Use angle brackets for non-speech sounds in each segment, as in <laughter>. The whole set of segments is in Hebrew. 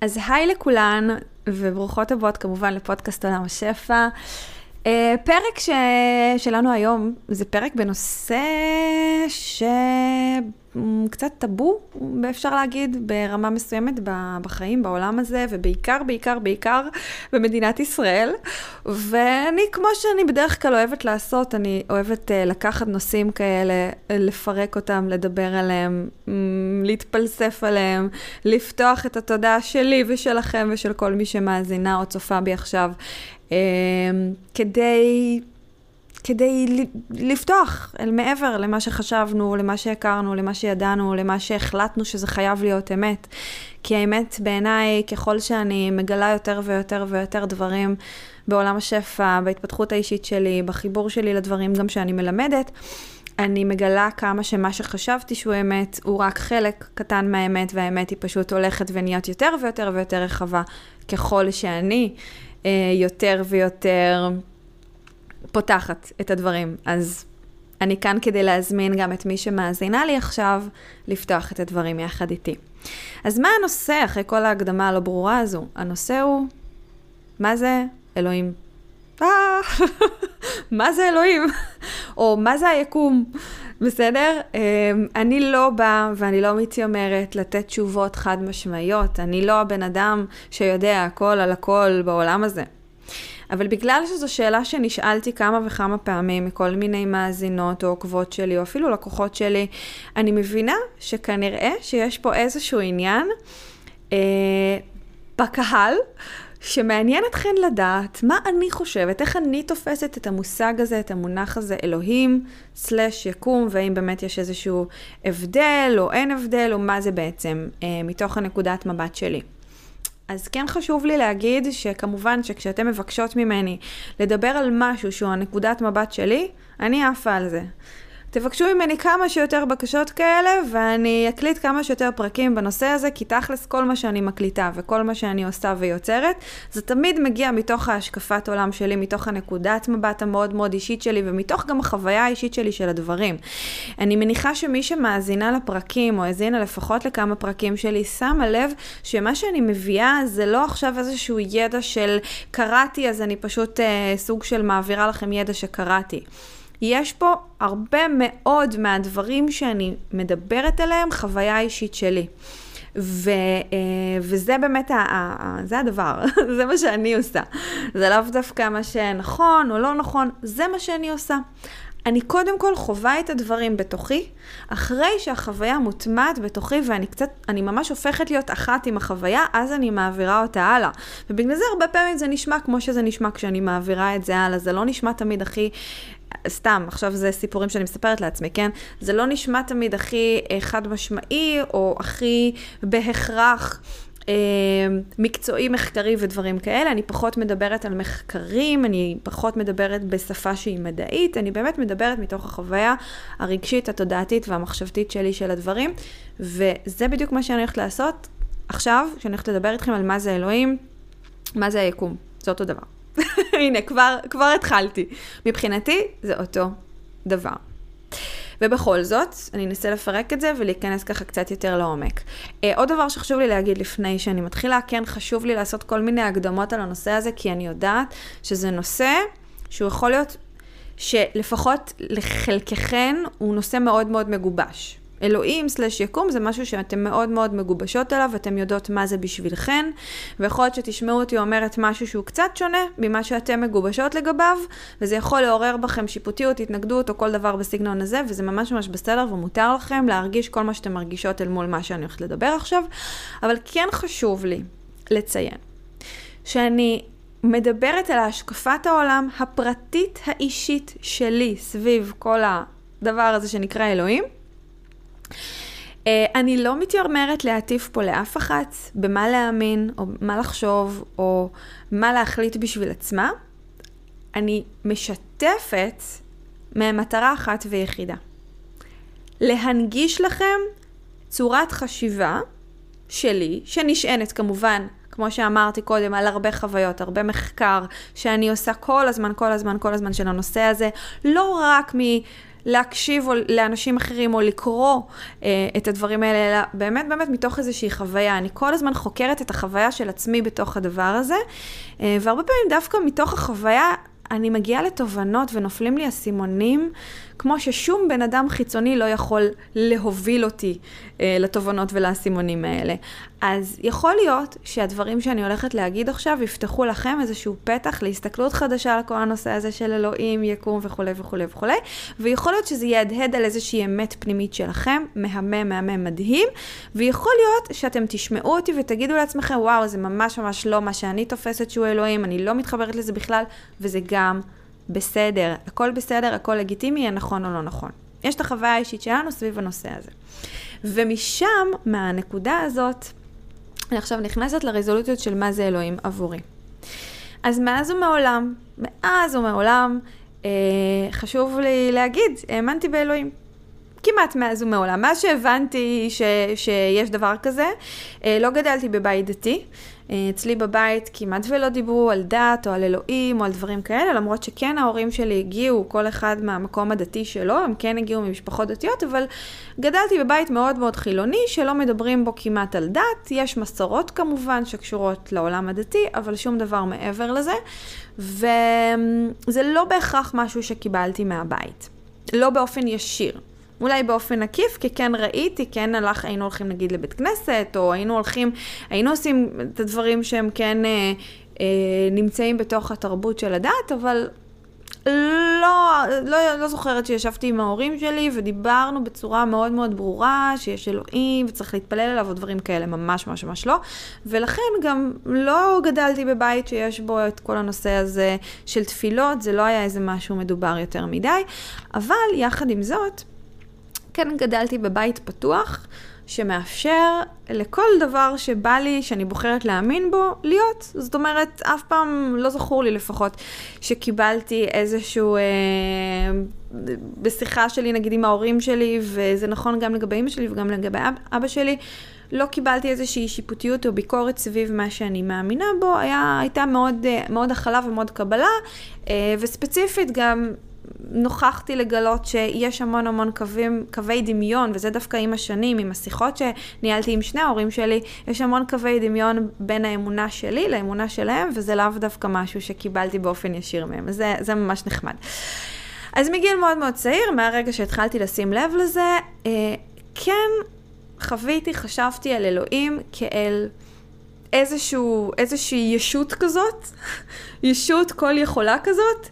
אז היי לכולן, וברוכות הבאות כמובן לפודקאסט עולם השפע. Uh, פרק ש... שלנו היום זה פרק בנושא שקצת טאבו, אפשר להגיד, ברמה מסוימת בחיים, בעולם הזה, ובעיקר, בעיקר, בעיקר במדינת ישראל. ואני, כמו שאני בדרך כלל אוהבת לעשות, אני אוהבת uh, לקחת נושאים כאלה, לפרק אותם, לדבר עליהם, להתפלסף עליהם, לפתוח את התודעה שלי ושלכם ושל כל מי שמאזינה או צופה בי עכשיו. אמ, כדי, כדי לפתוח אל מעבר למה שחשבנו, למה שהכרנו, למה שידענו, למה שהחלטנו שזה חייב להיות אמת. כי האמת בעיניי, ככל שאני מגלה יותר ויותר ויותר דברים בעולם השפע, בהתפתחות האישית שלי, בחיבור שלי לדברים גם שאני מלמדת, אני מגלה כמה שמה שחשבתי שהוא אמת, הוא רק חלק קטן מהאמת, והאמת היא פשוט הולכת ונהיות יותר ויותר ויותר רחבה ככל שאני יותר ויותר פותחת את הדברים. אז אני כאן כדי להזמין גם את מי שמאזינה לי עכשיו, לפתוח את הדברים יחד איתי. אז מה הנושא, אחרי כל ההקדמה הלא ברורה הזו? הנושא הוא, מה זה אלוהים? אה, <laughs> מה זה אלוהים? או מה זה היקום? בסדר? אמ, אני לא באה ואני לא מתיימרת לתת תשובות חד משמעיות. אני לא הבן אדם שיודע הכל על הכל בעולם הזה. אבל בגלל שזו שאלה שנשאלתי כמה וכמה פעמים מכל מיני מאזינות או עוקבות שלי, או אפילו לקוחות שלי, אני מבינה שכנראה שיש פה איזשהו עניין אה, בקהל. שמעניין אתכן לדעת מה אני חושבת, איך אני תופסת את המושג הזה, את המונח הזה, אלוהים, slash יקום, והאם באמת יש איזשהו הבדל או אין הבדל, או מה זה בעצם, אה, מתוך הנקודת מבט שלי. אז כן חשוב לי להגיד שכמובן שכשאתם מבקשות ממני לדבר על משהו שהוא הנקודת מבט שלי, אני עפה על זה. תבקשו ממני כמה שיותר בקשות כאלה, ואני אקליט כמה שיותר פרקים בנושא הזה, כי תכלס כל מה שאני מקליטה וכל מה שאני עושה ויוצרת, זה תמיד מגיע מתוך ההשקפת עולם שלי, מתוך הנקודת מבט המאוד מאוד אישית שלי, ומתוך גם החוויה האישית שלי של הדברים. אני מניחה שמי שמאזינה לפרקים, או האזינה לפחות לכמה פרקים שלי, שמה לב שמה שאני מביאה זה לא עכשיו איזשהו ידע של קראתי, אז אני פשוט אה, סוג של מעבירה לכם ידע שקראתי. יש פה הרבה מאוד מהדברים שאני מדברת עליהם, חוויה אישית שלי. ו, אה, וזה באמת, ה, ה, זה הדבר, <laughs> זה מה שאני עושה. זה לאו דווקא מה שנכון או לא נכון, זה מה שאני עושה. אני קודם כל חווה את הדברים בתוכי, אחרי שהחוויה מוטמעת בתוכי ואני קצת, אני ממש הופכת להיות אחת עם החוויה, אז אני מעבירה אותה הלאה. ובגלל זה הרבה פעמים זה נשמע כמו שזה נשמע כשאני מעבירה את זה הלאה, זה לא נשמע תמיד הכי סתם, עכשיו זה סיפורים שאני מספרת לעצמי, כן? זה לא נשמע תמיד הכי אה, חד משמעי, או הכי בהכרח אה, מקצועי, מחקרי ודברים כאלה. אני פחות מדברת על מחקרים, אני פחות מדברת בשפה שהיא מדעית, אני באמת מדברת מתוך החוויה הרגשית, התודעתית והמחשבתית שלי של הדברים, וזה בדיוק מה שאני הולכת לעשות עכשיו, כשאני הולכת לדבר איתכם על מה זה אלוהים, מה זה היקום. זה אותו דבר. <laughs> הנה, כבר, כבר התחלתי. מבחינתי, זה אותו דבר. ובכל זאת, אני אנסה לפרק את זה ולהיכנס ככה קצת יותר לעומק. Uh, עוד דבר שחשוב לי להגיד לפני שאני מתחילה, כן חשוב לי לעשות כל מיני הקדמות על הנושא הזה, כי אני יודעת שזה נושא שהוא יכול להיות, שלפחות לחלקכן הוא נושא מאוד מאוד מגובש. אלוהים סלש יקום זה משהו שאתם מאוד מאוד מגובשות אליו, אתם יודעות מה זה בשבילכן, ויכול להיות שתשמעו אותי אומרת משהו שהוא קצת שונה ממה שאתם מגובשות לגביו, וזה יכול לעורר בכם שיפוטיות, התנגדות או כל דבר בסגנון הזה, וזה ממש ממש בסדר ומותר לכם להרגיש כל מה שאתם מרגישות אל מול מה שאני הולכת לדבר עכשיו, אבל כן חשוב לי לציין שאני מדברת על השקפת העולם הפרטית האישית שלי סביב כל הדבר הזה שנקרא אלוהים. אה, אני לא מתיימרת להטיף פה לאף אחת במה להאמין, או מה לחשוב, או מה להחליט בשביל עצמה. אני משתפת ממטרה אחת ויחידה. להנגיש לכם צורת חשיבה שלי, שנשענת כמובן, כמו שאמרתי קודם, על הרבה חוויות, הרבה מחקר, שאני עושה כל הזמן, כל הזמן, כל הזמן של הנושא הזה, לא רק להקשיב לאנשים אחרים או לקרוא אה, את הדברים האלה, אלא באמת באמת מתוך איזושהי חוויה. אני כל הזמן חוקרת את החוויה של עצמי בתוך הדבר הזה, אה, והרבה פעמים דווקא מתוך החוויה אני מגיעה לתובנות ונופלים לי אסימונים, כמו ששום בן אדם חיצוני לא יכול להוביל אותי אה, לתובנות ולאסימונים האלה. אז יכול להיות שהדברים שאני הולכת להגיד עכשיו יפתחו לכם איזשהו פתח להסתכלות חדשה על כל הנושא הזה של אלוהים, יקום וכולי וכולי וכולי, ויכול להיות שזה יהדהד על איזושהי אמת פנימית שלכם, מהמם, מהמם, מדהים, ויכול להיות שאתם תשמעו אותי ותגידו לעצמכם, וואו, זה ממש ממש לא מה שאני תופסת שהוא אלוהים, אני לא מתחברת לזה בכלל, וזה גם בסדר. הכל בסדר, הכל לגיטימי, יהיה נכון או לא נכון. יש את החוויה האישית שלנו סביב הנושא הזה. ומשם, מהנקודה הזאת, אני עכשיו נכנסת לרזולוציות של מה זה אלוהים עבורי. אז מאז ומעולם, מאז ומעולם, אה, חשוב לי להגיד, האמנתי באלוהים. כמעט מאז ומעולם. מאז שהבנתי ש, שיש דבר כזה, אה, לא גדלתי בבית דתי. אה, אצלי בבית כמעט ולא דיברו על דת או על אלוהים או על דברים כאלה, למרות שכן ההורים שלי הגיעו, כל אחד מהמקום הדתי שלו, הם כן הגיעו ממשפחות דתיות, אבל גדלתי בבית מאוד מאוד חילוני, שלא מדברים בו כמעט על דת. יש מסורות כמובן שקשורות לעולם הדתי, אבל שום דבר מעבר לזה, וזה לא בהכרח משהו שקיבלתי מהבית. לא באופן ישיר. אולי באופן עקיף, כי כן ראיתי, כן הלך, היינו הולכים נגיד לבית כנסת, או היינו הולכים, היינו עושים את הדברים שהם כן אה, אה, נמצאים בתוך התרבות של הדת, אבל לא, לא, לא זוכרת שישבתי עם ההורים שלי ודיברנו בצורה מאוד מאוד ברורה שיש אלוהים וצריך להתפלל אליו או דברים כאלה, ממש ממש ממש לא. ולכן גם לא גדלתי בבית שיש בו את כל הנושא הזה של תפילות, זה לא היה איזה משהו מדובר יותר מדי. אבל יחד עם זאת, כן גדלתי בבית פתוח, שמאפשר לכל דבר שבא לי, שאני בוחרת להאמין בו, להיות. זאת אומרת, אף פעם לא זכור לי לפחות שקיבלתי איזשהו... אה, בשיחה שלי, נגיד עם ההורים שלי, וזה נכון גם לגבי אמא שלי וגם לגבי אב, אבא שלי, לא קיבלתי איזושהי שיפוטיות או ביקורת סביב מה שאני מאמינה בו, היה, הייתה מאוד, אה, מאוד הכלה ומאוד קבלה, אה, וספציפית גם נוכחתי לגלות שיש המון המון קווים, קווי דמיון, וזה דווקא עם השנים, עם השיחות שניהלתי עם שני ההורים שלי, יש המון קווי דמיון בין האמונה שלי לאמונה שלהם, וזה לאו דווקא משהו שקיבלתי באופן ישיר מהם, זה, זה ממש נחמד. אז מגיל מאוד מאוד צעיר, מהרגע שהתחלתי לשים לב לזה, אה, כן חוויתי, חשבתי על אלוהים כאל... איזשהו, איזושהי ישות כזאת, <laughs> ישות כל יכולה כזאת,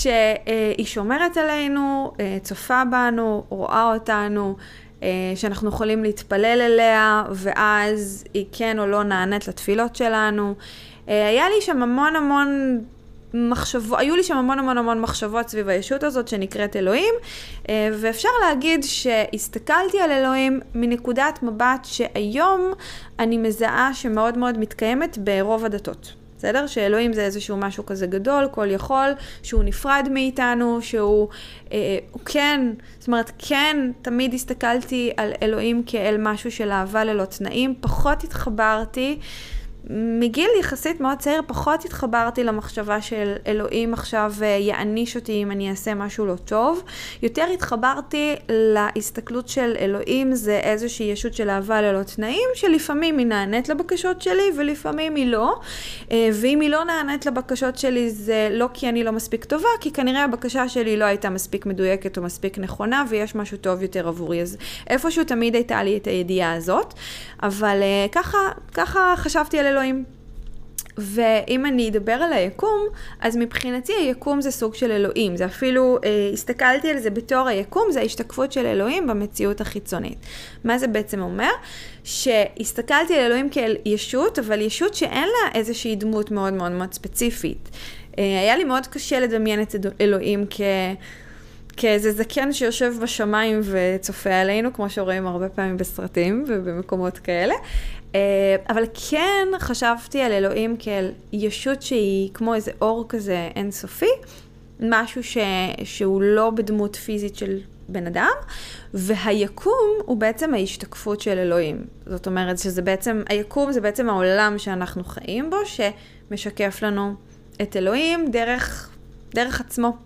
שהיא שומרת עלינו, אה, צופה בנו, רואה אותנו, אה, שאנחנו יכולים להתפלל אליה, ואז היא כן או לא נענית לתפילות שלנו. אה, היה לי שם המון המון מחשבות, היו לי שם המון המון המון מחשבות סביב הישות הזאת שנקראת אלוהים, ואפשר להגיד שהסתכלתי על אלוהים מנקודת מבט שהיום אני מזהה שמאוד מאוד מתקיימת ברוב הדתות. בסדר? שאלוהים זה איזשהו משהו כזה גדול, כל יכול, שהוא נפרד מאיתנו, שהוא אה, הוא כן, זאת אומרת, כן, תמיד הסתכלתי על אלוהים כאל משהו של אהבה ללא תנאים, פחות התחברתי. מגיל יחסית מאוד צעיר פחות התחברתי למחשבה של אלוהים עכשיו אה, יעניש אותי אם אני אעשה משהו לא טוב. יותר התחברתי להסתכלות של אלוהים זה איזושהי ישות של אהבה ללא תנאים, שלפעמים היא נענית לבקשות שלי ולפעמים היא לא. אה, ואם היא לא נענית לבקשות שלי זה לא כי אני לא מספיק טובה, כי כנראה הבקשה שלי לא הייתה מספיק מדויקת או מספיק נכונה ויש משהו טוב יותר עבורי. אז איפשהו תמיד הייתה לי את הידיעה הזאת. אבל אה, ככה, ככה חשבתי על אלוהים. ואם אני אדבר על היקום, אז מבחינתי היקום זה סוג של אלוהים. זה אפילו, אה, הסתכלתי על זה בתור היקום, זה ההשתקפות של אלוהים במציאות החיצונית. מה זה בעצם אומר? שהסתכלתי על אלוהים כאל ישות, אבל ישות שאין לה איזושהי דמות מאוד מאוד מאוד ספציפית. אה, היה לי מאוד קשה לדמיין את אלוהים כ... כאיזה זקן שיושב בשמיים וצופה עלינו, כמו שרואים הרבה פעמים בסרטים ובמקומות כאלה. אה, אבל כן חשבתי על אלוהים כאל ישות שהיא כמו איזה אור כזה אינסופי, משהו ש... שהוא לא בדמות פיזית של בן אדם, והיקום הוא בעצם ההשתקפות של אלוהים. זאת אומרת שזה בעצם, היקום זה בעצם העולם שאנחנו חיים בו, שמשקף לנו את אלוהים דרך, דרך עצמו.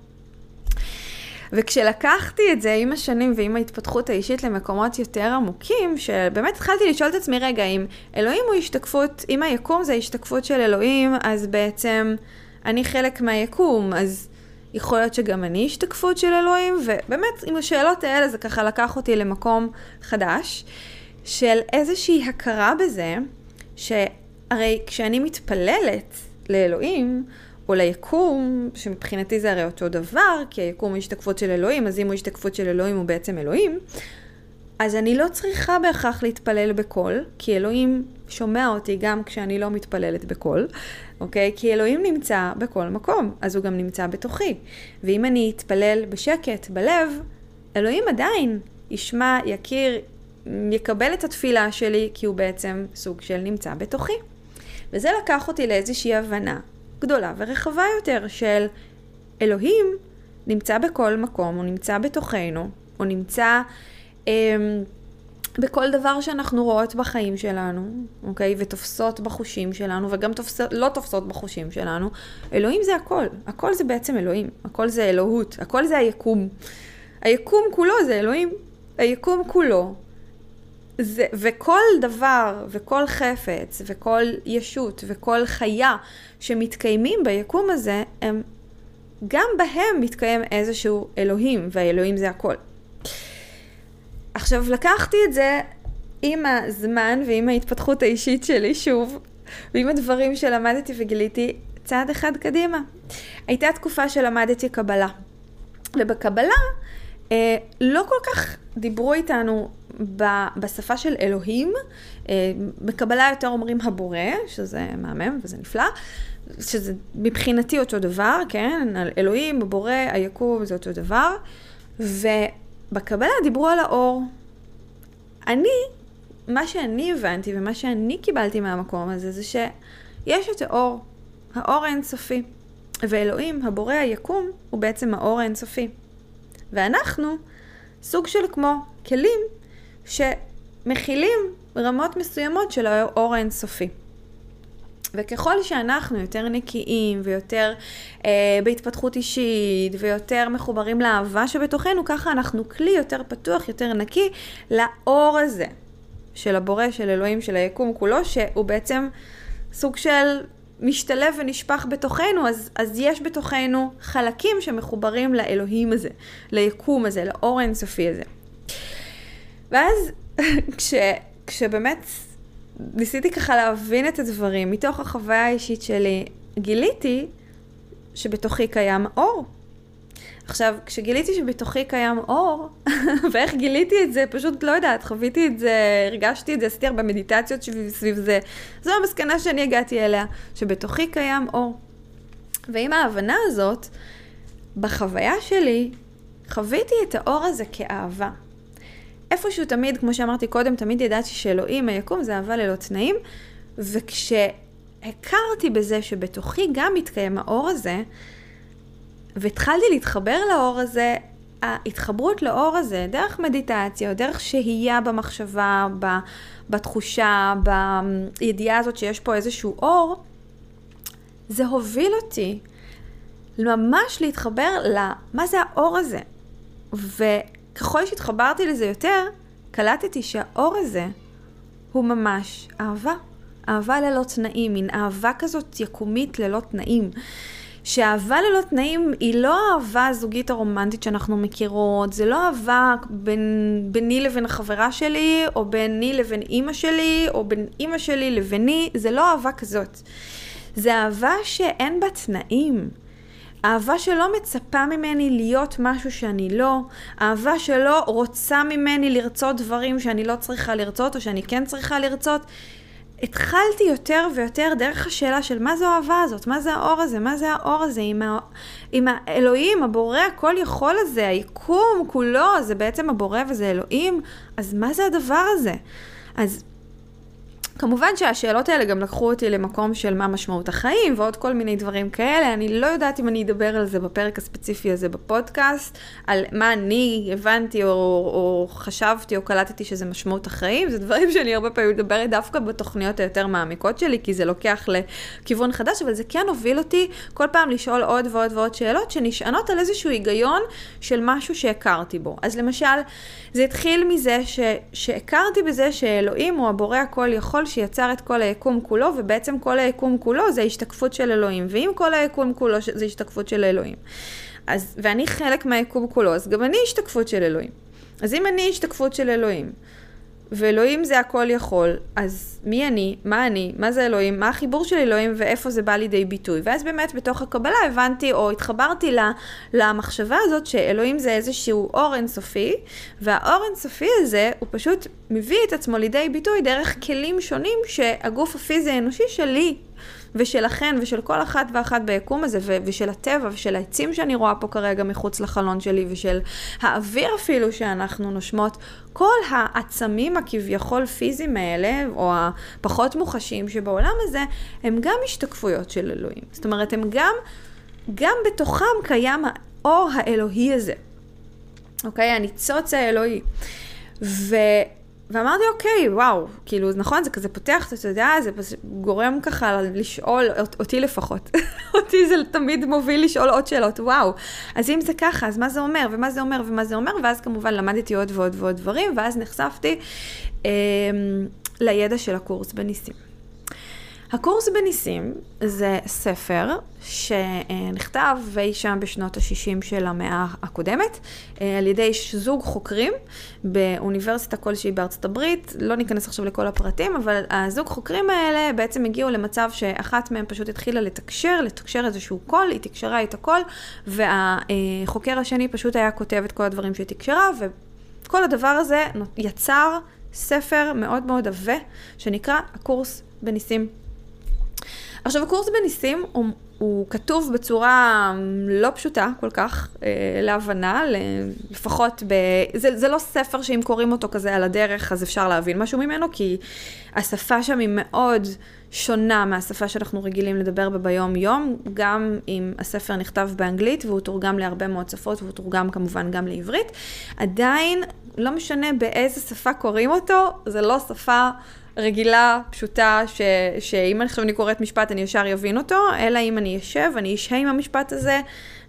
וכשלקחתי את זה עם השנים ועם ההתפתחות האישית למקומות יותר עמוקים, שבאמת התחלתי לשאול את עצמי, רגע, אם אלוהים הוא השתקפות, אם היקום זה השתקפות של אלוהים, אז בעצם אני חלק מהיקום, אז יכול להיות שגם אני השתקפות של אלוהים, ובאמת עם השאלות האלה זה ככה לקח אותי למקום חדש, של איזושהי הכרה בזה, שהרי כשאני מתפללת לאלוהים, או ליקום, שמבחינתי זה הרי אותו דבר, כי היקום הוא השתקפות של אלוהים, אז אם הוא השתקפות של אלוהים הוא בעצם אלוהים, אז אני לא צריכה בהכרח להתפלל בקול, כי אלוהים שומע אותי גם כשאני לא מתפללת בקול, אוקיי? כי אלוהים נמצא בכל מקום, אז הוא גם נמצא בתוכי. ואם אני אתפלל בשקט, בלב, אלוהים עדיין ישמע, יכיר, יקבל את התפילה שלי, כי הוא בעצם סוג של נמצא בתוכי. וזה לקח אותי לאיזושהי הבנה גדולה ורחבה יותר של אלוהים נמצא בכל מקום, הוא נמצא בתוכנו, הוא נמצא אמ, בכל דבר שאנחנו רואות בחיים שלנו, אוקיי? ותופסות בחושים שלנו, וגם תופסות, לא תופסות בחושים שלנו. אלוהים זה הכל, הכל זה בעצם אלוהים, הכל זה אלוהות, הכל זה היקום. היקום כולו זה אלוהים. היקום כולו זה, וכל דבר, וכל חפץ, וכל ישות, וכל חיה שמתקיימים ביקום הזה, הם, גם בהם מתקיים איזשהו אלוהים, והאלוהים זה הכל. עכשיו, לקחתי את זה עם הזמן ועם ההתפתחות האישית שלי, שוב, ועם הדברים שלמדתי וגיליתי צעד אחד קדימה. הייתה תקופה שלמדתי קבלה, ובקבלה אה, לא כל כך דיברו איתנו בשפה של אלוהים, אה, בקבלה יותר אומרים הבורא, שזה מהמם וזה נפלא, שזה מבחינתי אותו דבר, כן? אלוהים, הבורא, היקום, זה אותו דבר. ובקבלה דיברו על האור. אני, מה שאני הבנתי ומה שאני קיבלתי מהמקום הזה, זה שיש את האור, האור האינסופי. ואלוהים, הבורא, היקום, הוא בעצם האור האינסופי. ואנחנו סוג של כמו כלים שמכילים רמות מסוימות של האור האינסופי. וככל שאנחנו יותר נקיים ויותר אה, בהתפתחות אישית ויותר מחוברים לאהבה שבתוכנו, ככה אנחנו כלי יותר פתוח, יותר נקי לאור הזה של הבורא, של אלוהים, של היקום כולו, שהוא בעצם סוג של משתלב ונשפך בתוכנו, אז, אז יש בתוכנו חלקים שמחוברים לאלוהים הזה, ליקום הזה, לאור האינסופי הזה. ואז <laughs> כש, כשבאמת ניסיתי ככה להבין את הדברים מתוך החוויה האישית שלי, גיליתי שבתוכי קיים אור. עכשיו, כשגיליתי שבתוכי קיים אור, <laughs> ואיך גיליתי את זה, פשוט לא יודעת, חוויתי את זה, הרגשתי את זה, עשיתי הרבה מדיטציות סביב זה. זו המסקנה שאני הגעתי אליה, שבתוכי קיים אור. ועם ההבנה הזאת, בחוויה שלי, חוויתי את האור הזה כאהבה. איפשהו תמיד, כמו שאמרתי קודם, תמיד ידעתי שאלוהים, היקום, זה אהבה ללא תנאים, וכשהכרתי בזה שבתוכי גם מתקיים האור הזה, והתחלתי להתחבר לאור הזה, ההתחברות לאור הזה, דרך מדיטציה, או דרך שהייה במחשבה, בתחושה, בידיעה הזאת שיש פה איזשהו אור, זה הוביל אותי ממש להתחבר למה זה האור הזה. וככל שהתחברתי לזה יותר, קלטתי שהאור הזה הוא ממש אהבה. אהבה ללא תנאים, מין אהבה כזאת יקומית ללא תנאים. שאהבה ללא תנאים היא לא האהבה הזוגית הרומנטית שאנחנו מכירות, זה לא אהבה בין, ביני לבין החברה שלי, או ביני לבין אימא שלי, או בין אימא שלי לביני, זה לא אהבה כזאת. זה אהבה שאין בה תנאים. אהבה שלא מצפה ממני להיות משהו שאני לא, אהבה שלא רוצה ממני לרצות דברים שאני לא צריכה לרצות או שאני כן צריכה לרצות. התחלתי יותר ויותר דרך השאלה של מה זו האהבה הזאת, מה זה האור הזה, מה זה האור הזה, עם, ה... עם האלוהים, הבורא הכל יכול הזה, היקום כולו, זה בעצם הבורא וזה אלוהים, אז מה זה הדבר הזה? אז כמובן שהשאלות האלה גם לקחו אותי למקום של מה משמעות החיים ועוד כל מיני דברים כאלה. אני לא יודעת אם אני אדבר על זה בפרק הספציפי הזה בפודקאסט, על מה אני הבנתי או, או חשבתי או קלטתי שזה משמעות החיים. זה דברים שאני הרבה פעמים מדברת דווקא בתוכניות היותר מעמיקות שלי, כי זה לוקח לכיוון חדש, אבל זה כן הוביל אותי כל פעם לשאול עוד ועוד ועוד שאלות שנשענות על איזשהו היגיון של משהו שהכרתי בו. אז למשל, זה התחיל מזה ש, שהכרתי בזה שאלוהים הוא הבורא הכל יכול שיצר את כל היקום כולו, ובעצם כל היקום כולו זה השתקפות של אלוהים. ואם כל היקום כולו זה השתקפות של אלוהים, אז, ואני חלק מהיקום כולו, אז גם אני השתקפות של אלוהים. אז אם אני השתקפות של אלוהים, ואלוהים זה הכל יכול, אז מי אני, מה אני, מה זה אלוהים, מה החיבור של אלוהים? ואיפה זה בא לידי ביטוי. ואז באמת בתוך הקבלה הבנתי או התחברתי למחשבה הזאת שאלוהים זה איזשהו אור אינסופי, והאור אינסופי הזה הוא פשוט מביא את עצמו לידי ביטוי דרך כלים שונים שהגוף הפיזי האנושי שלי ושלכן ושל כל אחת ואחת ביקום הזה, ו- ושל הטבע ושל העצים שאני רואה פה כרגע מחוץ לחלון שלי, ושל האוויר אפילו שאנחנו נושמות, כל העצמים הכביכול פיזיים האלה, או הפחות מוחשיים שבעולם הזה, הם גם השתקפויות של אלוהים. זאת אומרת, הם גם, גם בתוכם קיים האור האלוהי הזה. אוקיי? הניצוץ האלוהי. ו... ואמרתי, אוקיי, וואו, כאילו, נכון, זה כזה פותח, אתה יודע, זה גורם ככה לשאול, אותי לפחות, <laughs> אותי זה תמיד מוביל לשאול עוד שאלות, וואו. אז אם זה ככה, אז מה זה אומר, ומה זה אומר, ומה זה אומר, ואז כמובן למדתי עוד ועוד ועוד דברים, ואז נחשפתי אה, לידע של הקורס בניסים. הקורס בניסים זה ספר שנכתב אי שם בשנות ה-60 של המאה הקודמת אה, על ידי זוג חוקרים באוניברסיטה כלשהי בארצות הברית. לא ניכנס עכשיו לכל הפרטים, אבל הזוג חוקרים האלה בעצם הגיעו למצב שאחת מהם פשוט התחילה לתקשר, לתקשר איזשהו קול, היא תקשרה את הקול, והחוקר השני פשוט היה כותב את כל הדברים שהיא תקשרה, וכל הדבר הזה יצר ספר מאוד מאוד עבה, שנקרא הקורס בניסים עכשיו, הקורס בניסים הוא, הוא כתוב בצורה לא פשוטה כל כך אה, להבנה, לפחות ב... זה, זה לא ספר שאם קוראים אותו כזה על הדרך, אז אפשר להבין משהו ממנו, כי השפה שם היא מאוד שונה מהשפה שאנחנו רגילים לדבר בה ביום-יום, גם אם הספר נכתב באנגלית והוא תורגם להרבה מאוד שפות והוא תורגם כמובן גם לעברית, עדיין לא משנה באיזה שפה קוראים אותו, זה לא שפה רגילה, פשוטה, ש, שאם עכשיו אני קוראת משפט אני ישר אבין אותו, אלא אם אני אשב, אני אשהה עם המשפט הזה,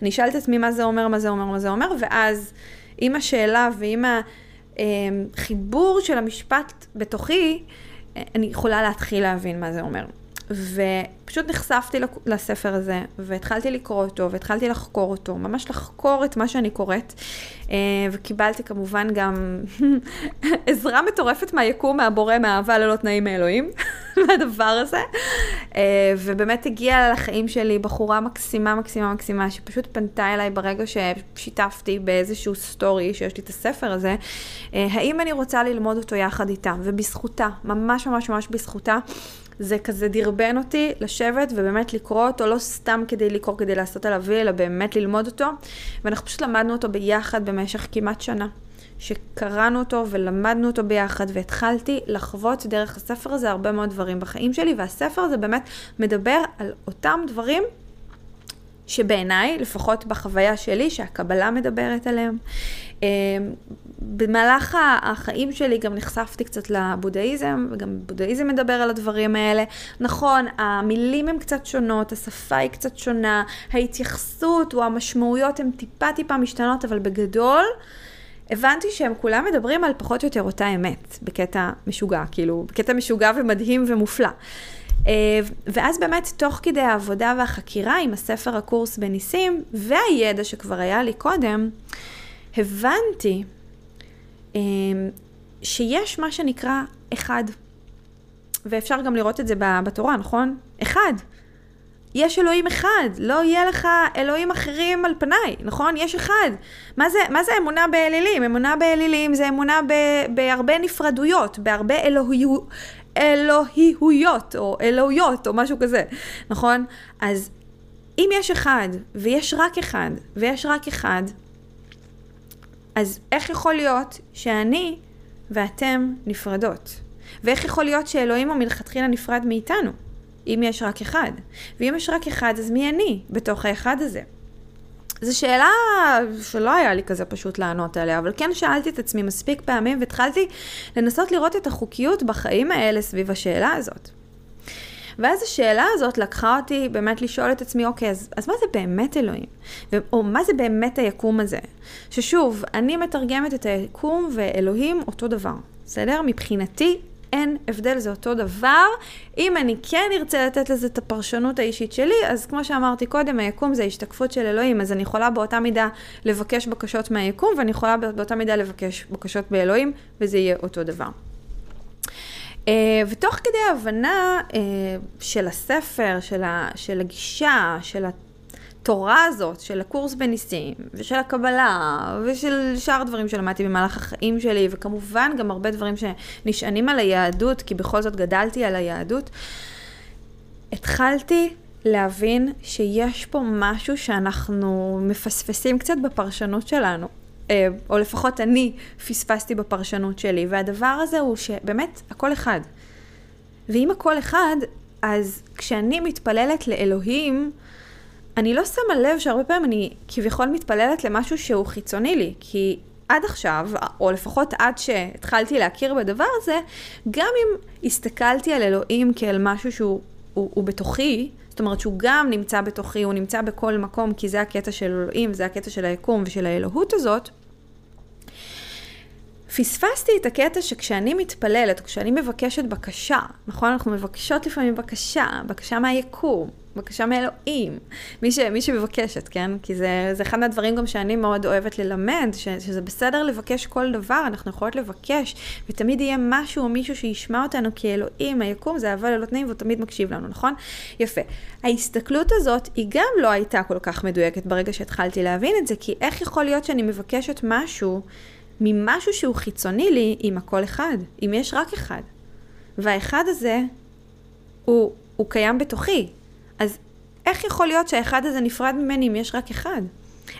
אני אשאל את עצמי מה זה אומר, מה זה אומר, מה זה אומר, ואז עם השאלה ועם החיבור של המשפט בתוכי, אני יכולה להתחיל להבין מה זה אומר. ופשוט נחשפתי לספר הזה, והתחלתי לקרוא אותו, והתחלתי לחקור אותו, ממש לחקור את מה שאני קוראת, אה, וקיבלתי כמובן גם <laughs> עזרה מטורפת מהיקום, מהבורא, מהאהבה ללא תנאים מאלוהים, <laughs> מהדבר הזה. אה, ובאמת הגיעה לחיים שלי בחורה מקסימה, מקסימה, מקסימה, שפשוט פנתה אליי ברגע ששיתפתי באיזשהו סטורי שיש לי את הספר הזה, אה, האם אני רוצה ללמוד אותו יחד איתה, ובזכותה, ממש ממש ממש בזכותה. זה כזה דרבן אותי לשבת ובאמת לקרוא אותו, לא סתם כדי לקרוא, כדי לעשות עליו וי, אלא באמת ללמוד אותו. ואנחנו פשוט למדנו אותו ביחד במשך כמעט שנה. שקראנו אותו ולמדנו אותו ביחד, והתחלתי לחוות דרך הספר הזה הרבה מאוד דברים בחיים שלי, והספר הזה באמת מדבר על אותם דברים שבעיניי, לפחות בחוויה שלי, שהקבלה מדברת עליהם. אה, במהלך החיים שלי גם נחשפתי קצת לבודהיזם, וגם בודהיזם מדבר על הדברים האלה. נכון, המילים הן קצת שונות, השפה היא קצת שונה, ההתייחסות או המשמעויות הן טיפה טיפה משתנות, אבל בגדול, הבנתי שהם כולם מדברים על פחות או יותר אותה אמת, בקטע משוגע, כאילו, בקטע משוגע ומדהים ומופלא. אה, ואז באמת, תוך כדי העבודה והחקירה עם הספר הקורס בניסים, והידע שכבר היה לי קודם, הבנתי אה, שיש מה שנקרא אחד. ואפשר גם לראות את זה בתורה, נכון? אחד. יש אלוהים אחד, לא יהיה לך אלוהים אחרים על פניי, נכון? יש אחד. מה זה, מה זה אמונה באלילים? אמונה באלילים זה אמונה ב, בהרבה נפרדויות, בהרבה אלוהיו, אלוהיויות, או אלוהיות, או משהו כזה, נכון? אז אם יש אחד, ויש רק אחד, ויש רק אחד, אז איך יכול להיות שאני ואתם נפרדות? ואיך יכול להיות שאלוהים הוא מלכתחילה נפרד מאיתנו? אם יש רק אחד. ואם יש רק אחד, אז מי אני בתוך האחד הזה? זו שאלה שלא היה לי כזה פשוט לענות עליה, אבל כן שאלתי את עצמי מספיק פעמים והתחלתי לנסות לראות את החוקיות בחיים האלה סביב השאלה הזאת. ואז השאלה הזאת לקחה אותי באמת לשאול את עצמי, אוקיי, אז, אז מה זה באמת אלוהים? ו- או מה זה באמת היקום הזה? ששוב, אני מתרגמת את היקום ואלוהים אותו דבר, בסדר? מבחינתי, אין הבדל, זה אותו דבר. אם אני כן ארצה לתת לזה את הפרשנות האישית שלי, אז כמו שאמרתי קודם, היקום זה השתקפות של אלוהים, אז אני יכולה באותה מידה לבקש בקשות מהיקום, ואני יכולה באותה מידה לבקש בקשות באלוהים, וזה יהיה אותו דבר. Uh, ותוך כדי ההבנה uh, של הספר, של, ה, של הגישה, של התורה הזאת, של הקורס בניסים, ושל הקבלה, ושל שאר דברים שלמדתי במהלך החיים שלי, וכמובן גם הרבה דברים שנשענים על היהדות, כי בכל זאת גדלתי על היהדות, התחלתי להבין שיש פה משהו שאנחנו מפספסים קצת בפרשנות שלנו. אה, או לפחות אני פספסתי בפרשנות שלי, והדבר הזה הוא שבאמת הכל אחד. ואם הכל אחד, אז כשאני מתפללת לאלוהים, אני לא שמה לב שהרבה פעמים אני כביכול מתפללת למשהו שהוא חיצוני לי, כי עד עכשיו, או לפחות עד שהתחלתי להכיר בדבר הזה, גם אם הסתכלתי על אלוהים כאל משהו שהוא הוא, הוא בתוכי, זאת אומרת שהוא גם נמצא בתוכי, הוא נמצא בכל מקום, כי זה הקטע של אלוהים, זה הקטע של היקום ושל האלוהות הזאת, פספסתי את הקטע שכשאני מתפללת, כשאני מבקשת בקשה, נכון? אנחנו מבקשות לפעמים בקשה, בקשה מהיקום, בקשה מאלוהים, מי, ש, מי שמבקשת, כן? כי זה, זה אחד מהדברים גם שאני מאוד אוהבת ללמד, ש, שזה בסדר לבקש כל דבר, אנחנו יכולות לבקש, ותמיד יהיה משהו או מישהו שישמע אותנו כאלוהים, היקום זה אהבה ללא תנאים, והוא תמיד מקשיב לנו, נכון? יפה. ההסתכלות הזאת היא גם לא הייתה כל כך מדויקת ברגע שהתחלתי להבין את זה, כי איך יכול להיות שאני מבקשת משהו ממשהו שהוא חיצוני לי עם הכל אחד, אם יש רק אחד. והאחד הזה הוא, הוא קיים בתוכי. אז איך יכול להיות שהאחד הזה נפרד ממני אם יש רק אחד?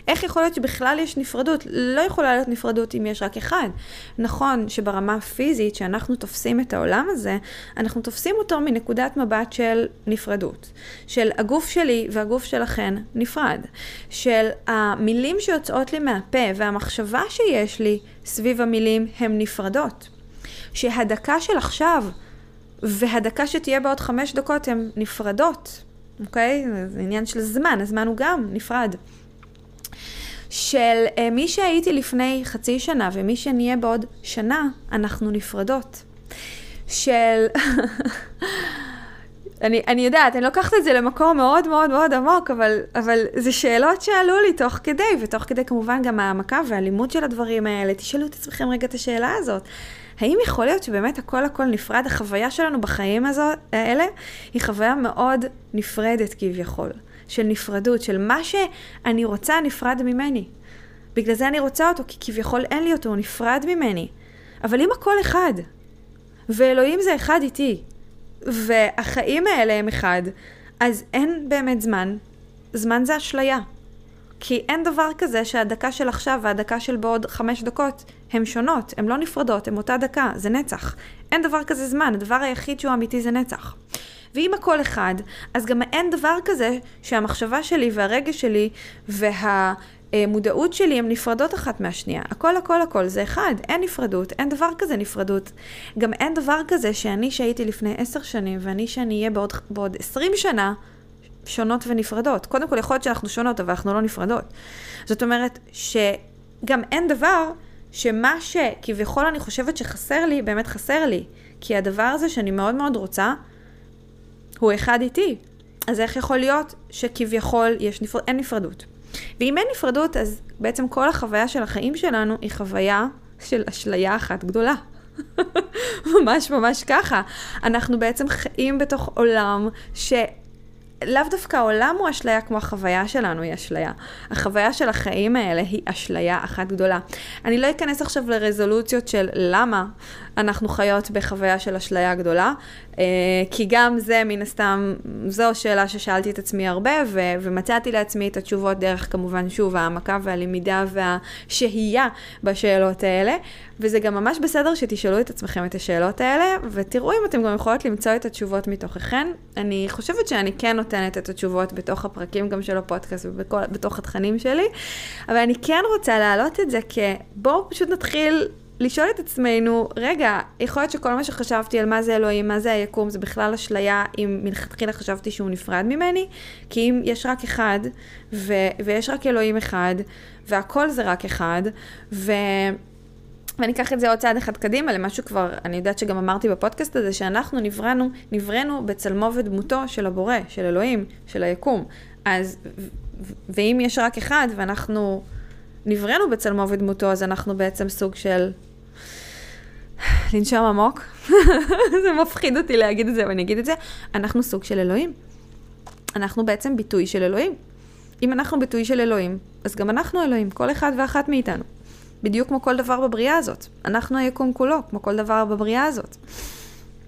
איך יכול להיות שבכלל יש נפרדות? לא יכולה להיות נפרדות אם יש רק אחד. נכון שברמה הפיזית, שאנחנו תופסים את העולם הזה, אנחנו תופסים אותו מנקודת מבט של נפרדות. של הגוף שלי והגוף שלכן נפרד. של המילים שיוצאות לי מהפה והמחשבה שיש לי סביב המילים הן נפרדות. שהדקה של עכשיו והדקה שתהיה בעוד חמש דקות הן נפרדות. אוקיי? זה עניין של זמן, הזמן הוא גם נפרד. של uh, מי שהייתי לפני חצי שנה ומי שנהיה בעוד שנה, אנחנו נפרדות. של... <laughs> אני, אני יודעת, אני לוקחת את זה למקום מאוד מאוד מאוד עמוק, אבל, אבל זה שאלות שעלו לי תוך כדי, ותוך כדי כמובן גם העמקה והלימוד של הדברים האלה. תשאלו את עצמכם רגע את השאלה הזאת. האם יכול להיות שבאמת הכל הכל נפרד? החוויה שלנו בחיים הזאת, האלה היא חוויה מאוד נפרדת כביכול. של נפרדות, של מה שאני רוצה נפרד ממני. בגלל זה אני רוצה אותו, כי כביכול אין לי אותו, הוא נפרד ממני. אבל אם הכל אחד, ואלוהים זה אחד איתי, והחיים האלה הם אחד, אז אין באמת זמן. זמן זה אשליה. כי אין דבר כזה שהדקה של עכשיו והדקה של בעוד חמש דקות הן שונות, הן לא נפרדות, הן אותה דקה, זה נצח. אין דבר כזה זמן, הדבר היחיד שהוא אמיתי זה נצח. ואם הכל אחד, אז גם אין דבר כזה שהמחשבה שלי והרגש שלי והמודעות שלי הן נפרדות אחת מהשנייה. הכל הכל הכל זה אחד, אין נפרדות, אין דבר כזה נפרדות. גם אין דבר כזה שאני שהייתי לפני עשר שנים ואני שאני אהיה בעוד, בעוד עשרים שנה, שונות ונפרדות. קודם כל, יכול להיות שאנחנו שונות, אבל אנחנו לא נפרדות. זאת אומרת, שגם אין דבר שמה שכביכול אני חושבת שחסר לי, באמת חסר לי. כי הדבר הזה שאני מאוד מאוד רוצה, הוא אחד איתי. אז איך יכול להיות שכביכול יש נפרד... אין נפרדות? ואם אין נפרדות, אז בעצם כל החוויה של החיים שלנו היא חוויה של אשליה אחת גדולה. <laughs> ממש ממש ככה. אנחנו בעצם חיים בתוך עולם ש... לאו דווקא העולם הוא אשליה כמו החוויה שלנו היא אשליה. החוויה של החיים האלה היא אשליה אחת גדולה. אני לא אכנס עכשיו לרזולוציות של למה אנחנו חיות בחוויה של אשליה גדולה, אה, כי גם זה מן הסתם, זו שאלה ששאלתי את עצמי הרבה, ו- ומצאתי לעצמי את התשובות דרך כמובן שוב העמקה והלמידה והשהייה בשאלות האלה, וזה גם ממש בסדר שתשאלו את עצמכם את השאלות האלה, ותראו אם אתם גם יכולות למצוא את התשובות מתוככן. אני חושבת שאני כן נותנת את התשובות בתוך הפרקים גם של הפודקאסט ובתוך התכנים שלי, אבל אני כן רוצה להעלות את זה כבואו פשוט נתחיל לשאול את עצמנו, רגע, יכול להיות שכל מה שחשבתי על מה זה אלוהים, מה זה היקום, זה בכלל אשליה אם מלכתחילה חשבתי שהוא נפרד ממני? כי אם יש רק אחד, ו- ויש רק אלוהים אחד, והכל זה רק אחד, ו... ואני אקח את זה עוד צעד אחד קדימה למה שכבר, אני יודעת שגם אמרתי בפודקאסט הזה, שאנחנו נבראנו, נבראנו בצלמו ודמותו של הבורא, של אלוהים, של היקום. אז, ואם יש רק אחד ואנחנו נבראנו בצלמו ודמותו, אז אנחנו בעצם סוג של לנשום עמוק. <laughs> זה מפחיד אותי להגיד את זה, אבל אני אגיד את זה. אנחנו סוג של אלוהים. אנחנו בעצם ביטוי של אלוהים. אם אנחנו ביטוי של אלוהים, אז גם אנחנו אלוהים, כל אחד ואחת מאיתנו. בדיוק כמו כל דבר בבריאה הזאת. אנחנו היקום כולו, כמו כל דבר בבריאה הזאת.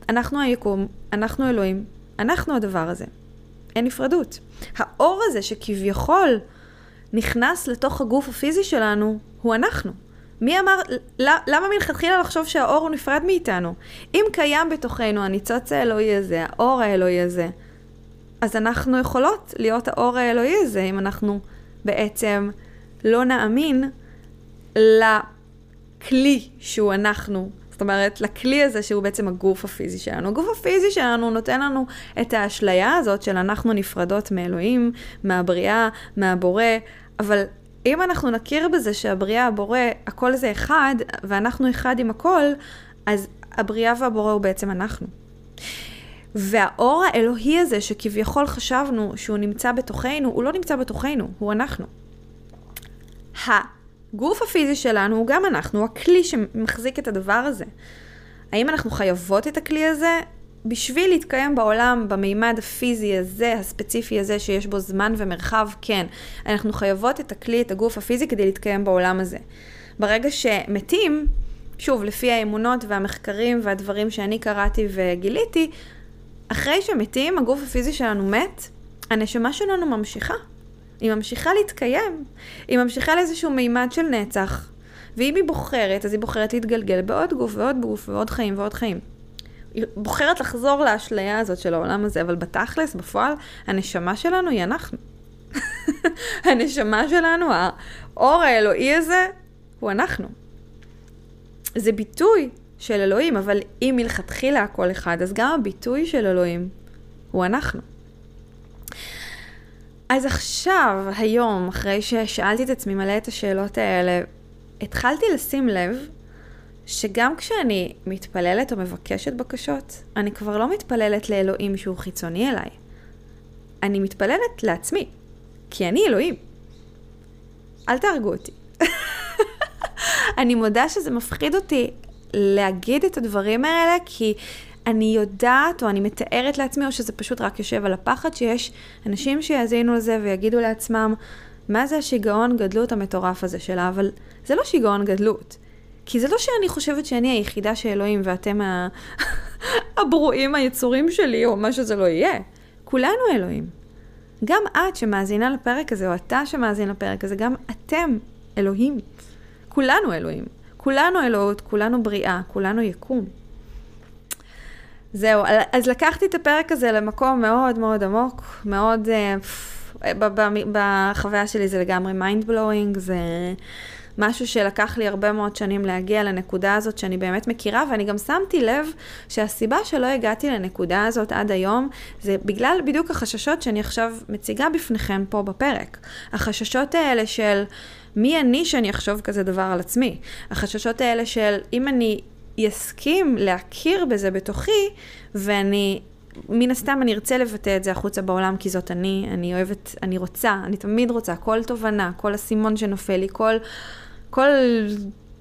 אנחנו היקום, אנחנו אלוהים, אנחנו הדבר הזה. אין נפרדות. האור הזה שכביכול נכנס לתוך הגוף הפיזי שלנו, הוא אנחנו. מי אמר, למה מלכתחילה לחשוב שהאור הוא נפרד מאיתנו? אם קיים בתוכנו הניצוץ האלוהי הזה, האור האלוהי הזה, אז אנחנו יכולות להיות האור האלוהי הזה, אם אנחנו בעצם לא נאמין לכלי שהוא אנחנו. זאת אומרת, לכלי הזה שהוא בעצם הגוף הפיזי שלנו. הגוף הפיזי שלנו נותן לנו את האשליה הזאת של אנחנו נפרדות מאלוהים, מהבריאה, מהבורא, אבל אם אנחנו נכיר בזה שהבריאה, הבורא, הכל זה אחד, ואנחנו אחד עם הכל, אז הבריאה והבורא הוא בעצם אנחנו. והאור האלוהי הזה שכביכול חשבנו שהוא נמצא בתוכנו, הוא לא נמצא בתוכנו, הוא אנחנו. הגוף הפיזי שלנו הוא גם אנחנו, הוא הכלי שמחזיק את הדבר הזה. האם אנחנו חייבות את הכלי הזה? בשביל להתקיים בעולם, במימד הפיזי הזה, הספציפי הזה, שיש בו זמן ומרחב, כן. אנחנו חייבות את הכלי, את הגוף הפיזי, כדי להתקיים בעולם הזה. ברגע שמתים, שוב, לפי האמונות והמחקרים והדברים שאני קראתי וגיליתי, אחרי שמתים, הגוף הפיזי שלנו מת, הנשמה שלנו ממשיכה. היא ממשיכה להתקיים. היא ממשיכה לאיזשהו מימד של נצח. ואם היא בוחרת, אז היא בוחרת להתגלגל בעוד גוף ועוד גוף ועוד חיים ועוד חיים. בוחרת לחזור לאשליה הזאת של העולם הזה, אבל בתכלס, בפועל, הנשמה שלנו היא אנחנו. <laughs> הנשמה שלנו, האור האלוהי הזה, הוא אנחנו. זה ביטוי של אלוהים, אבל אם מלכתחילה הכל אחד, אז גם הביטוי של אלוהים הוא אנחנו. אז עכשיו, היום, אחרי ששאלתי את עצמי מלא את השאלות האלה, התחלתי לשים לב שגם כשאני מתפללת או מבקשת בקשות, אני כבר לא מתפללת לאלוהים שהוא חיצוני אליי. אני מתפללת לעצמי, כי אני אלוהים. אל תהרגו אותי. <laughs> אני מודה שזה מפחיד אותי להגיד את הדברים האלה, כי אני יודעת, או אני מתארת לעצמי, או שזה פשוט רק יושב על הפחד, שיש אנשים שיאזינו לזה ויגידו לעצמם, מה זה השיגעון גדלות המטורף הזה שלה, אבל זה לא שיגעון גדלות. כי זה לא שאני חושבת שאני היחידה שאלוהים ואתם ה... <laughs> הברואים היצורים שלי, או מה שזה לא יהיה. כולנו אלוהים. גם את שמאזינה לפרק הזה, או אתה שמאזין לפרק הזה, גם אתם אלוהים. כולנו אלוהים. כולנו אלוהות, כולנו בריאה, כולנו יקום. זהו, אז לקחתי את הפרק הזה למקום מאוד מאוד עמוק, מאוד... בחוויה שלי זה לגמרי mind blowing, זה משהו שלקח לי הרבה מאוד שנים להגיע לנקודה הזאת שאני באמת מכירה, ואני גם שמתי לב שהסיבה שלא הגעתי לנקודה הזאת עד היום, זה בגלל בדיוק החששות שאני עכשיו מציגה בפניכם פה בפרק. החששות האלה של מי אני שאני אחשוב כזה דבר על עצמי? החששות האלה של אם אני יסכים להכיר בזה בתוכי, ואני מן הסתם אני ארצה לבטא את זה החוצה בעולם, כי זאת אני, אני אוהבת, אני רוצה, אני תמיד רוצה, כל תובנה, כל אסימון שנופל לי, כל, כל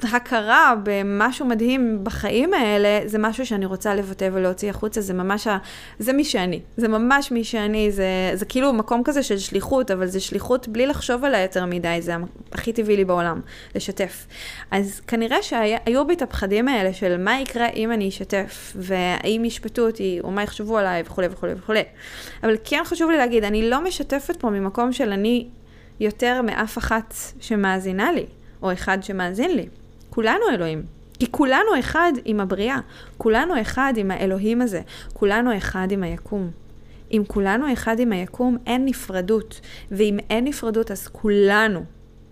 הכרה במשהו מדהים בחיים האלה, זה משהו שאני רוצה לבטא ולהוציא החוצה, זה ממש, ה... זה מי שאני, זה ממש מי שאני, זה, זה כאילו מקום כזה של שליחות, אבל זה שליחות בלי לחשוב עליה יותר מדי, זה הכי טבעי לי בעולם, לשתף. אז כנראה שהיו בי את הפחדים האלה של מה יקרה אם אני אשתף, והאם ישפטו אותי, או מה יחשבו עליי, וכולי וכולי וכולי. אבל כן חשוב לי להגיד, אני לא משתפת פה ממקום של אני יותר מאף אחת שמאזינה לי, או אחד שמאזין לי. כולנו אלוהים. כי כולנו אחד עם הבריאה, כולנו אחד עם האלוהים הזה, כולנו אחד עם היקום. אם כולנו אחד עם היקום, אין נפרדות. ואם אין נפרדות, אז כולנו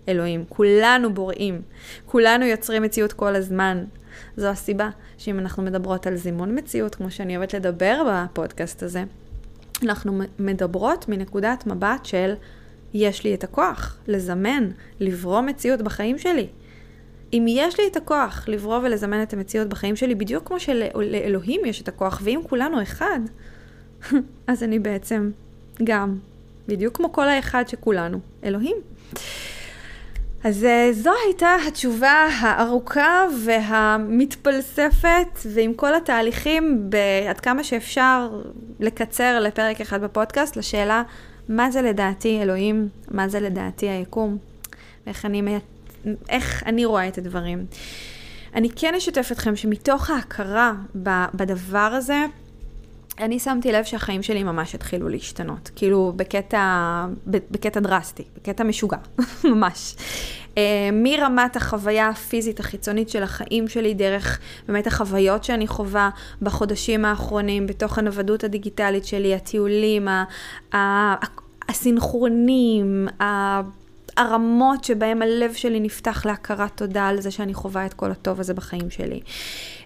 אלוהים, כולנו בוראים, כולנו יוצרים מציאות כל הזמן. זו הסיבה שאם אנחנו מדברות על זימון מציאות, כמו שאני אוהבת לדבר בפודקאסט הזה, אנחנו מדברות מנקודת מבט של יש לי את הכוח לזמן, לברוא מציאות בחיים שלי. אם יש לי את הכוח לברוא ולזמן את המציאות בחיים שלי, בדיוק כמו שלאלוהים יש את הכוח, ואם כולנו אחד, <laughs> אז אני בעצם גם, בדיוק כמו כל האחד שכולנו, אלוהים. אז אה, זו הייתה התשובה הארוכה והמתפלספת, ועם כל התהליכים, עד כמה שאפשר לקצר לפרק אחד בפודקאסט, לשאלה מה זה לדעתי אלוהים, מה זה לדעתי היקום, ואיך אני איך אני רואה את הדברים. אני כן אשתף אתכם שמתוך ההכרה בדבר הזה, אני שמתי לב שהחיים שלי ממש התחילו להשתנות. כאילו, בקטע, בקטע דרסטי, בקטע משוגע, <laughs> ממש. Uh, מרמת החוויה הפיזית החיצונית של החיים שלי, דרך באמת החוויות שאני חווה בחודשים האחרונים, בתוך הנוודות הדיגיטלית שלי, הטיולים, הסינכרונים, הרמות שבהם הלב שלי נפתח להכרת תודה על זה שאני חווה את כל הטוב הזה בחיים שלי.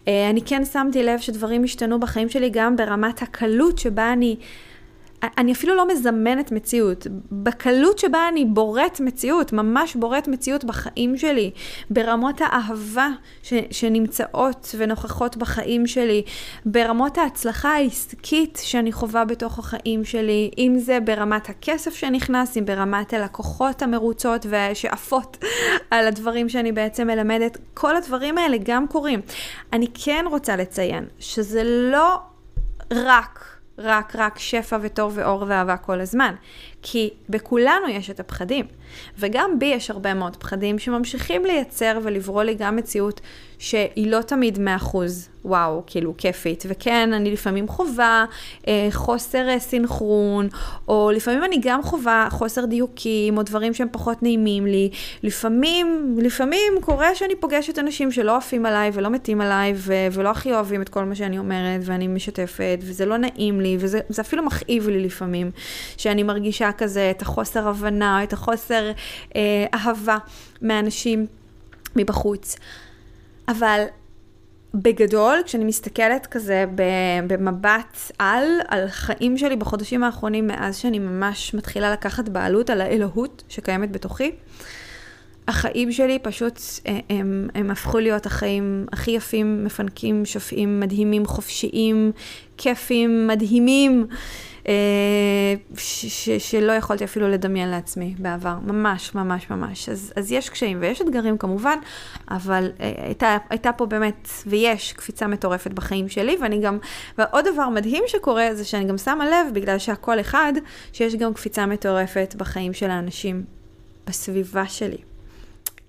אה, אני כן שמתי לב שדברים השתנו בחיים שלי גם ברמת הקלות שבה אני... אני אפילו לא מזמנת מציאות. בקלות שבה אני בורט מציאות, ממש בורט מציאות בחיים שלי, ברמות האהבה ש, שנמצאות ונוכחות בחיים שלי, ברמות ההצלחה העסקית שאני חווה בתוך החיים שלי, אם זה ברמת הכסף שנכנס, אם ברמת הלקוחות המרוצות ושאפות <laughs> על הדברים שאני בעצם מלמדת, כל הדברים האלה גם קורים. אני כן רוצה לציין שזה לא רק רק רק שפע וטוב ואור ואהבה כל הזמן. כי בכולנו יש את הפחדים, וגם בי יש הרבה מאוד פחדים שממשיכים לייצר ולברוא לי גם מציאות שהיא לא תמיד 100% וואו, כאילו כיפית. וכן, אני לפעמים חווה אה, חוסר אה, סינכרון, או לפעמים אני גם חווה חוסר דיוקים, או דברים שהם פחות נעימים לי. לפעמים, לפעמים קורה שאני פוגשת אנשים שלא עפים עליי ולא מתים עליי, ו- ולא הכי אוהבים את כל מה שאני אומרת, ואני משתפת, וזה לא נעים לי, וזה אפילו מכאיב לי לפעמים, שאני מרגישה כזה את החוסר הבנה, את החוסר אה, אהבה מאנשים מבחוץ. אבל בגדול, כשאני מסתכלת כזה במבט על, על חיים שלי בחודשים האחרונים, מאז שאני ממש מתחילה לקחת בעלות על האלוהות שקיימת בתוכי, החיים שלי פשוט, אה, הם, הם הפכו להיות החיים הכי יפים, מפנקים, שופעים, מדהימים, חופשיים, כיפים, מדהימים. אה, ש- ש- שלא יכולתי אפילו לדמיין לעצמי בעבר, ממש, ממש, ממש. אז, אז יש קשיים ויש אתגרים כמובן, אבל אה, הייתה, הייתה פה באמת, ויש קפיצה מטורפת בחיים שלי, ואני גם, ועוד דבר מדהים שקורה זה שאני גם שמה לב, בגלל שהכל אחד, שיש גם קפיצה מטורפת בחיים של האנשים בסביבה שלי.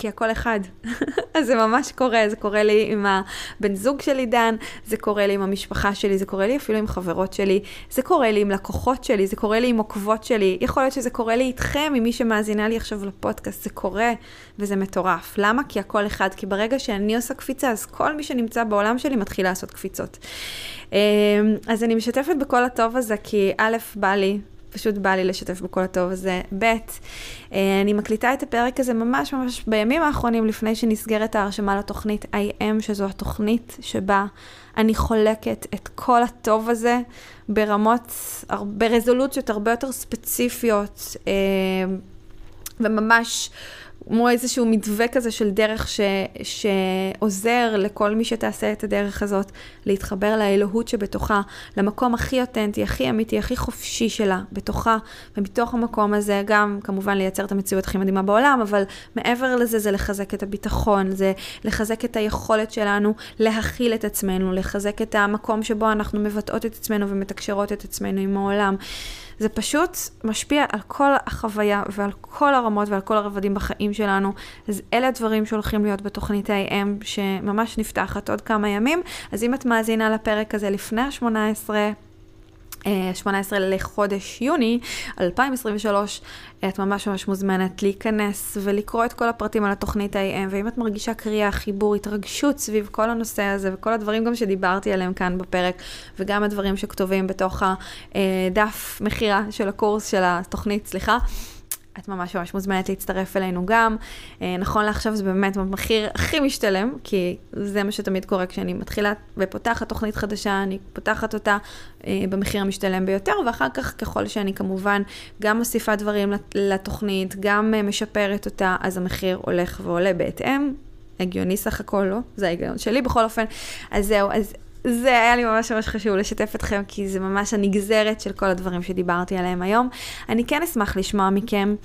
כי הכל אחד. <laughs> אז זה ממש קורה, זה קורה לי עם הבן זוג שלי דן, זה קורה לי עם המשפחה שלי, זה קורה לי אפילו עם חברות שלי, זה קורה לי עם לקוחות שלי, זה קורה לי עם עוקבות שלי, יכול להיות שזה קורה לי איתכם, עם מי שמאזינה לי עכשיו לפודקאסט, זה קורה וזה מטורף. למה? כי הכל אחד, כי ברגע שאני עושה קפיצה, אז כל מי שנמצא בעולם שלי מתחיל לעשות קפיצות. אמ, אז אני משתפת בכל הטוב הזה, כי א', בא לי פשוט בא לי לשתף בכל הטוב הזה. ב', אה, אני מקליטה את הפרק הזה ממש ממש בימים האחרונים לפני שנסגרת ההרשמה לתוכנית IM, שזו התוכנית שבה אני חולקת את כל הטוב הזה ברמות, ברזולוציות הרבה יותר ספציפיות, אה, וממש... כמו איזשהו מתווה כזה של דרך ש, שעוזר לכל מי שתעשה את הדרך הזאת להתחבר לאלוהות שבתוכה, למקום הכי אותנטי, הכי אמיתי, הכי חופשי שלה בתוכה, ומתוך המקום הזה גם כמובן לייצר את המציאות הכי מדהימה בעולם, אבל מעבר לזה זה לחזק את הביטחון, זה לחזק את היכולת שלנו להכיל את עצמנו, לחזק את המקום שבו אנחנו מבטאות את עצמנו ומתקשרות את עצמנו עם העולם. זה פשוט משפיע על כל החוויה ועל כל הרמות ועל כל הרבדים בחיים שלנו. אז אלה הדברים שהולכים להיות בתוכנית ה-AM, שממש נפתחת עוד כמה ימים. אז אם את מאזינה לפרק הזה לפני ה-18, 18 לחודש יוני 2023, את ממש ממש מוזמנת להיכנס ולקרוא את כל הפרטים על התוכנית ה-AM, ואם את מרגישה קריאה, חיבור, התרגשות סביב כל הנושא הזה, וכל הדברים גם שדיברתי עליהם כאן בפרק, וגם הדברים שכתובים בתוך הדף מכירה של הקורס, של התוכנית, סליחה. את ממש ממש מוזמנת להצטרף אלינו גם. אה, נכון לעכשיו זה באמת במחיר הכי משתלם, כי זה מה שתמיד קורה כשאני מתחילה ופותחת תוכנית חדשה, אני פותחת אותה אה, במחיר המשתלם ביותר, ואחר כך ככל שאני כמובן גם מוסיפה דברים לתוכנית, גם אה, משפרת אותה, אז המחיר הולך ועולה בהתאם. הגיוני סך הכל, לא? זה ההיגיון שלי בכל אופן. אז זהו, אז זה היה לי ממש ממש חשוב לשתף אתכם, כי זה ממש הנגזרת של כל הדברים שדיברתי עליהם היום. אני כן אשמח לשמוע מכם.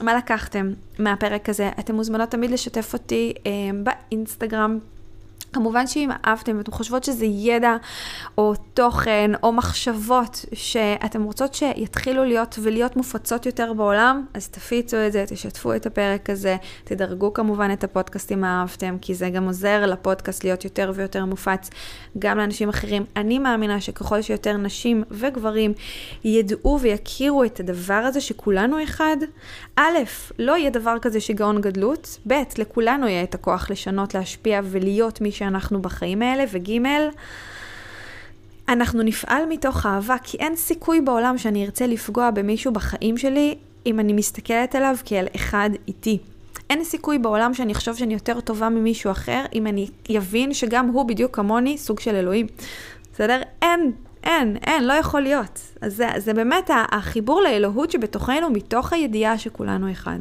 מה לקחתם מהפרק הזה? אתם מוזמנות תמיד לשתף אותי אה, באינסטגרם, כמובן שאם אהבתם ואתם חושבות שזה ידע או תוכן או מחשבות שאתם רוצות שיתחילו להיות ולהיות מופצות יותר בעולם, אז תפיצו את זה, תשתפו את הפרק הזה, תדרגו כמובן את הפודקאסט אם אהבתם, כי זה גם עוזר לפודקאסט להיות יותר ויותר מופץ גם לאנשים אחרים. אני מאמינה שככל שיותר נשים וגברים ידעו ויכירו את הדבר הזה שכולנו אחד, א', לא יהיה דבר כזה שיגעון גדלות, ב', לכולנו יהיה את הכוח לשנות, להשפיע ולהיות מי שאנחנו בחיים האלה, וג', אנחנו נפעל מתוך אהבה, כי אין סיכוי בעולם שאני ארצה לפגוע במישהו בחיים שלי אם אני מסתכלת עליו כאל אחד איתי. אין סיכוי בעולם שאני אחשוב שאני יותר טובה ממישהו אחר, אם אני אבין שגם הוא בדיוק כמוני סוג של אלוהים. בסדר? אין, אין, אין, לא יכול להיות. אז זה, זה באמת החיבור לאלוהות שבתוכנו, מתוך הידיעה שכולנו אחד.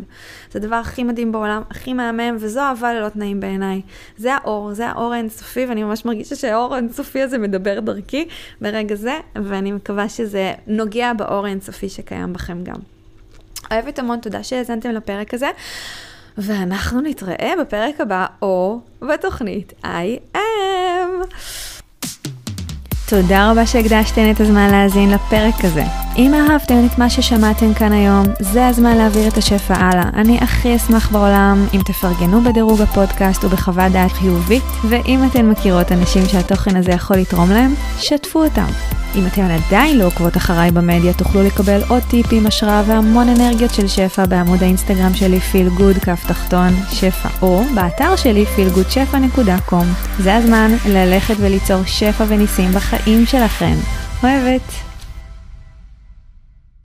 זה הדבר הכי מדהים בעולם, הכי מהמם, וזו אהבה ללא תנאים בעיניי. זה האור, זה האור האינסופי, ואני ממש מרגישה שהאור האינסופי הזה מדבר דרכי ברגע זה, ואני מקווה שזה נוגע באור האינסופי שקיים בכם גם. אוהבת המון, תודה שהאזנתם לפרק הזה. ואנחנו נתראה בפרק הבא, או בתוכנית I am. תודה רבה שהקדשתן את הזמן להאזין לפרק הזה. אם אהבתם את מה ששמעתם כאן היום, זה הזמן להעביר את השפע הלאה. אני הכי אשמח בעולם אם תפרגנו בדירוג הפודקאסט ובחוות דעת חיובית, ואם אתן מכירות אנשים שהתוכן הזה יכול לתרום להם, שתפו אותם. אם אתן עדיין לא עוקבות אחריי במדיה, תוכלו לקבל עוד טיפים, השראה והמון אנרגיות של שפע בעמוד האינסטגרם שלי פיל גוד כף תחתון שפע, או באתר שלי feelgoodשפע.com. זה הזמן ללכת וליצור שפע וניסים בחיים שלכם. אוהבת.